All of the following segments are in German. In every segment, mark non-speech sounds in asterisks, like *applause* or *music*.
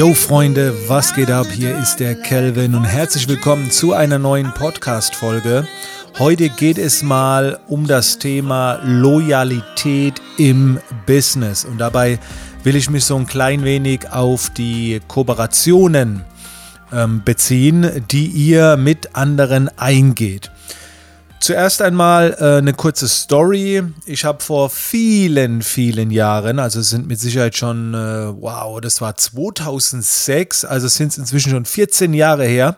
Yo Freunde, was geht ab? Hier ist der Kelvin und herzlich willkommen zu einer neuen Podcast-Folge. Heute geht es mal um das Thema Loyalität im Business und dabei will ich mich so ein klein wenig auf die Kooperationen ähm, beziehen, die ihr mit anderen eingeht. Zuerst einmal äh, eine kurze Story. Ich habe vor vielen, vielen Jahren, also es sind mit Sicherheit schon, äh, wow, das war 2006, also sind es inzwischen schon 14 Jahre her.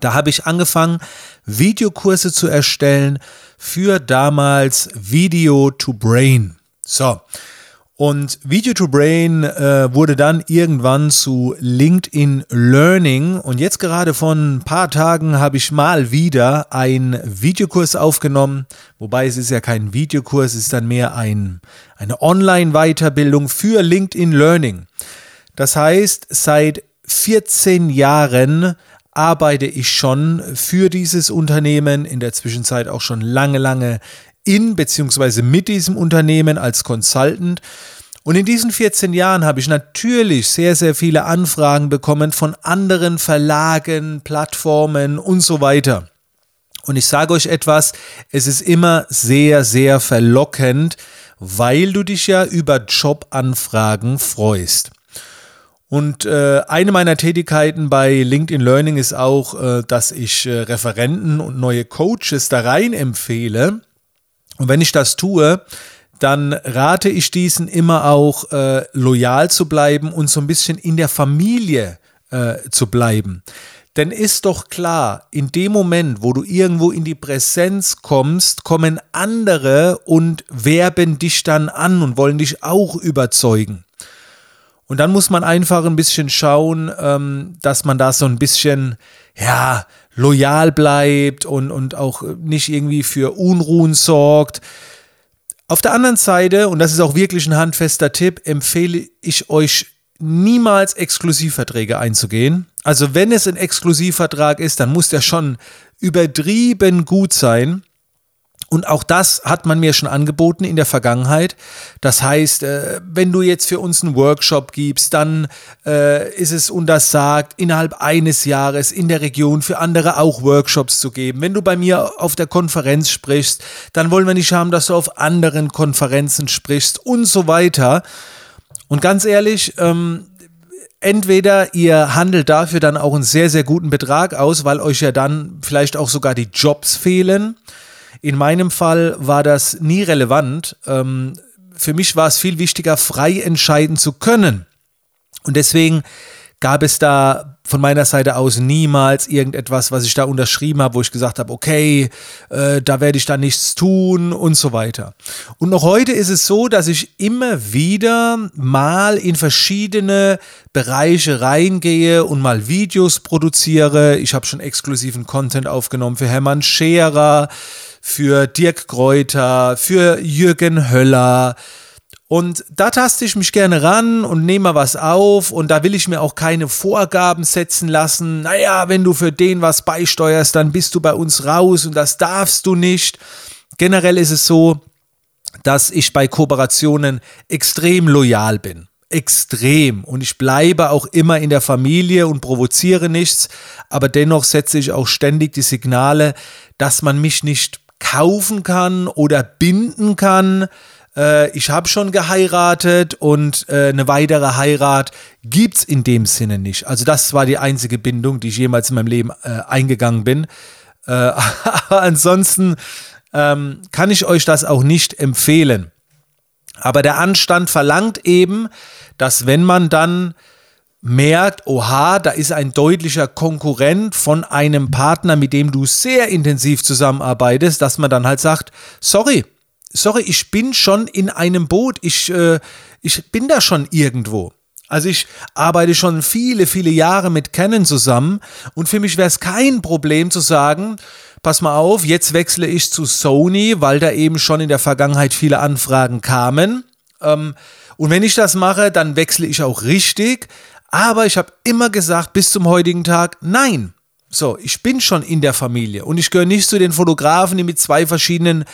Da habe ich angefangen, Videokurse zu erstellen für damals Video to Brain. So, und Video to Brain äh, wurde dann irgendwann zu LinkedIn Learning. Und jetzt gerade von ein paar Tagen habe ich mal wieder einen Videokurs aufgenommen. Wobei es ist ja kein Videokurs, es ist dann mehr ein, eine Online-Weiterbildung für LinkedIn Learning. Das heißt, seit 14 Jahren arbeite ich schon für dieses Unternehmen, in der Zwischenzeit auch schon lange, lange in bzw. mit diesem Unternehmen als Consultant. Und in diesen 14 Jahren habe ich natürlich sehr, sehr viele Anfragen bekommen von anderen Verlagen, Plattformen und so weiter. Und ich sage euch etwas, es ist immer sehr, sehr verlockend, weil du dich ja über Jobanfragen freust. Und äh, eine meiner Tätigkeiten bei LinkedIn Learning ist auch, äh, dass ich äh, Referenten und neue Coaches da rein empfehle. Und wenn ich das tue, dann rate ich diesen immer auch äh, loyal zu bleiben und so ein bisschen in der Familie äh, zu bleiben. Denn ist doch klar, in dem Moment, wo du irgendwo in die Präsenz kommst, kommen andere und werben dich dann an und wollen dich auch überzeugen. Und dann muss man einfach ein bisschen schauen, ähm, dass man da so ein bisschen, ja, loyal bleibt und, und auch nicht irgendwie für Unruhen sorgt. Auf der anderen Seite, und das ist auch wirklich ein handfester Tipp, empfehle ich euch niemals Exklusivverträge einzugehen. Also wenn es ein Exklusivvertrag ist, dann muss der schon übertrieben gut sein. Und auch das hat man mir schon angeboten in der Vergangenheit. Das heißt, äh, wenn du jetzt für uns einen Workshop gibst, dann äh, ist es untersagt, innerhalb eines Jahres in der Region für andere auch Workshops zu geben. Wenn du bei mir auf der Konferenz sprichst, dann wollen wir nicht haben, dass du auf anderen Konferenzen sprichst und so weiter. Und ganz ehrlich, ähm, entweder ihr handelt dafür dann auch einen sehr, sehr guten Betrag aus, weil euch ja dann vielleicht auch sogar die Jobs fehlen in meinem Fall war das nie relevant. Ähm, für mich war es viel wichtiger, frei entscheiden zu können. Und deswegen gab es da von meiner Seite aus niemals irgendetwas, was ich da unterschrieben habe, wo ich gesagt habe, okay, äh, da werde ich da nichts tun und so weiter. Und noch heute ist es so, dass ich immer wieder mal in verschiedene Bereiche reingehe und mal Videos produziere. Ich habe schon exklusiven Content aufgenommen für Hermann Scherer, für Dirk Kräuter, für Jürgen Höller. Und da taste ich mich gerne ran und nehme mal was auf und da will ich mir auch keine Vorgaben setzen lassen. Naja, wenn du für den was beisteuerst, dann bist du bei uns raus und das darfst du nicht. Generell ist es so, dass ich bei Kooperationen extrem loyal bin. Extrem. Und ich bleibe auch immer in der Familie und provoziere nichts. Aber dennoch setze ich auch ständig die Signale, dass man mich nicht kaufen kann oder binden kann. Äh, ich habe schon geheiratet und äh, eine weitere Heirat gibt es in dem Sinne nicht. Also das war die einzige Bindung, die ich jemals in meinem Leben äh, eingegangen bin. Äh, *laughs* aber ansonsten ähm, kann ich euch das auch nicht empfehlen. Aber der Anstand verlangt eben, dass wenn man dann merkt, oha, da ist ein deutlicher Konkurrent von einem Partner, mit dem du sehr intensiv zusammenarbeitest, dass man dann halt sagt, sorry, sorry, ich bin schon in einem Boot, ich, äh, ich bin da schon irgendwo. Also ich arbeite schon viele, viele Jahre mit Canon zusammen und für mich wäre es kein Problem zu sagen, pass mal auf, jetzt wechsle ich zu Sony, weil da eben schon in der Vergangenheit viele Anfragen kamen. Ähm, und wenn ich das mache, dann wechsle ich auch richtig. Aber ich habe immer gesagt, bis zum heutigen Tag, nein. So, ich bin schon in der Familie und ich gehöre nicht zu den Fotografen, die mit zwei verschiedenen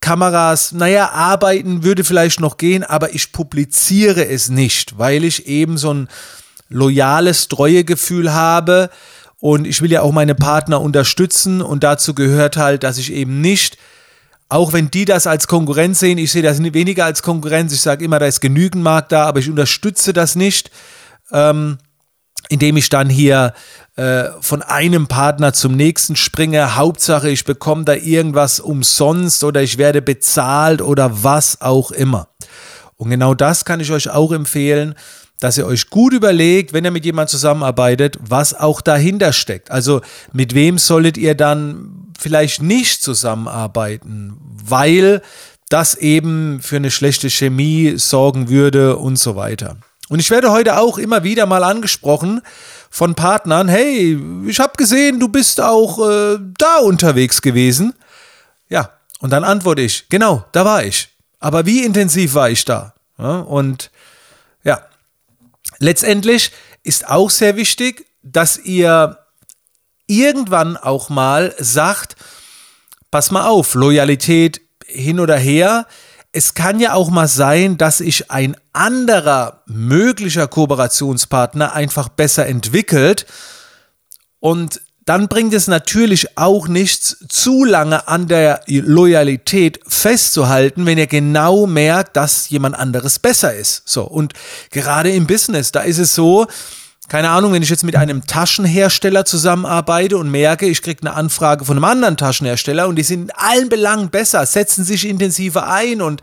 Kameras, naja, arbeiten würde vielleicht noch gehen, aber ich publiziere es nicht, weil ich eben so ein, loyales Treuegefühl habe und ich will ja auch meine Partner unterstützen und dazu gehört halt, dass ich eben nicht, auch wenn die das als Konkurrenz sehen, ich sehe das weniger als Konkurrenz, ich sage immer, da ist genügend Markt da, aber ich unterstütze das nicht, ähm, indem ich dann hier äh, von einem Partner zum nächsten springe. Hauptsache, ich bekomme da irgendwas umsonst oder ich werde bezahlt oder was auch immer. Und genau das kann ich euch auch empfehlen dass ihr euch gut überlegt, wenn ihr mit jemandem zusammenarbeitet, was auch dahinter steckt. Also mit wem solltet ihr dann vielleicht nicht zusammenarbeiten, weil das eben für eine schlechte Chemie sorgen würde und so weiter. Und ich werde heute auch immer wieder mal angesprochen von Partnern, hey, ich habe gesehen, du bist auch äh, da unterwegs gewesen. Ja, und dann antworte ich, genau, da war ich. Aber wie intensiv war ich da? Ja, und ja, Letztendlich ist auch sehr wichtig, dass ihr irgendwann auch mal sagt, pass mal auf, Loyalität hin oder her. Es kann ja auch mal sein, dass sich ein anderer möglicher Kooperationspartner einfach besser entwickelt und dann bringt es natürlich auch nichts, zu lange an der Loyalität festzuhalten, wenn ihr genau merkt, dass jemand anderes besser ist. So, und gerade im Business, da ist es so, keine Ahnung, wenn ich jetzt mit einem Taschenhersteller zusammenarbeite und merke, ich kriege eine Anfrage von einem anderen Taschenhersteller und die sind in allen Belangen besser, setzen sich intensiver ein und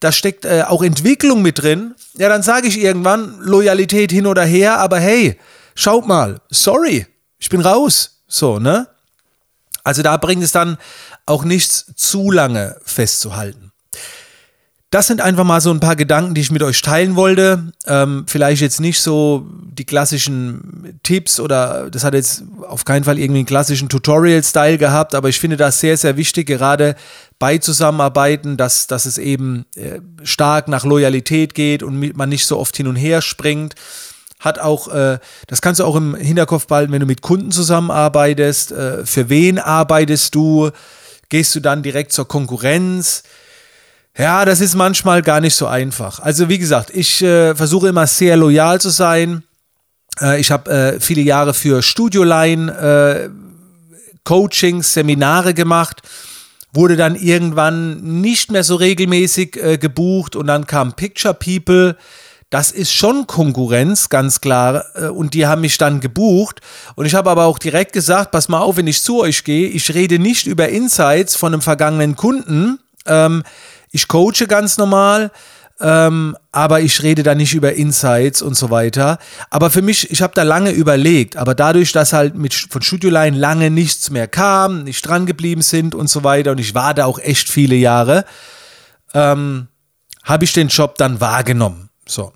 da steckt äh, auch Entwicklung mit drin, ja, dann sage ich irgendwann Loyalität hin oder her, aber hey, schaut mal, sorry, ich bin raus. So, ne? Also da bringt es dann auch nichts zu lange festzuhalten. Das sind einfach mal so ein paar Gedanken, die ich mit euch teilen wollte. Ähm, vielleicht jetzt nicht so die klassischen Tipps oder das hat jetzt auf keinen Fall irgendwie einen klassischen Tutorial-Style gehabt, aber ich finde das sehr, sehr wichtig, gerade bei Zusammenarbeiten, dass, dass es eben äh, stark nach Loyalität geht und man nicht so oft hin und her springt hat auch, äh, das kannst du auch im Hinterkopf behalten, wenn du mit Kunden zusammenarbeitest. Äh, für wen arbeitest du? Gehst du dann direkt zur Konkurrenz? Ja, das ist manchmal gar nicht so einfach. Also wie gesagt, ich äh, versuche immer sehr loyal zu sein. Äh, ich habe äh, viele Jahre für Studioline äh, Coachings, Seminare gemacht wurde dann irgendwann nicht mehr so regelmäßig äh, gebucht und dann kam Picture People, das ist schon Konkurrenz, ganz klar. Äh, und die haben mich dann gebucht. Und ich habe aber auch direkt gesagt, pass mal auf, wenn ich zu euch gehe, ich rede nicht über Insights von einem vergangenen Kunden. Ähm, ich coache ganz normal. Ähm, aber ich rede da nicht über Insights und so weiter. Aber für mich, ich habe da lange überlegt, aber dadurch, dass halt mit, von Studioline lange nichts mehr kam, nicht dran geblieben sind und so weiter, und ich war da auch echt viele Jahre, ähm, habe ich den Job dann wahrgenommen. So.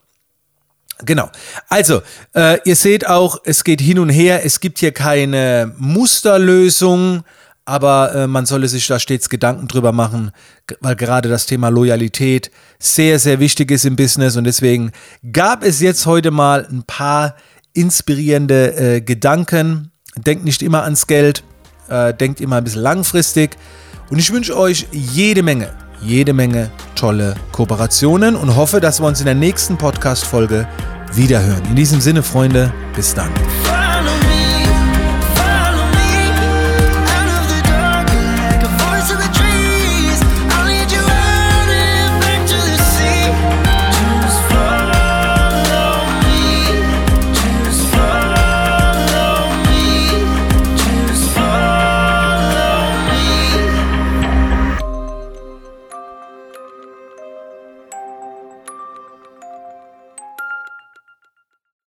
Genau. Also, äh, ihr seht auch, es geht hin und her. Es gibt hier keine Musterlösung, aber äh, man solle sich da stets Gedanken drüber machen, weil gerade das Thema Loyalität sehr, sehr wichtig ist im Business und deswegen gab es jetzt heute mal ein paar inspirierende äh, Gedanken. Denkt nicht immer ans Geld, äh, denkt immer ein bisschen langfristig und ich wünsche euch jede Menge jede Menge tolle Kooperationen und hoffe, dass wir uns in der nächsten Podcast-Folge wiederhören. In diesem Sinne, Freunde, bis dann.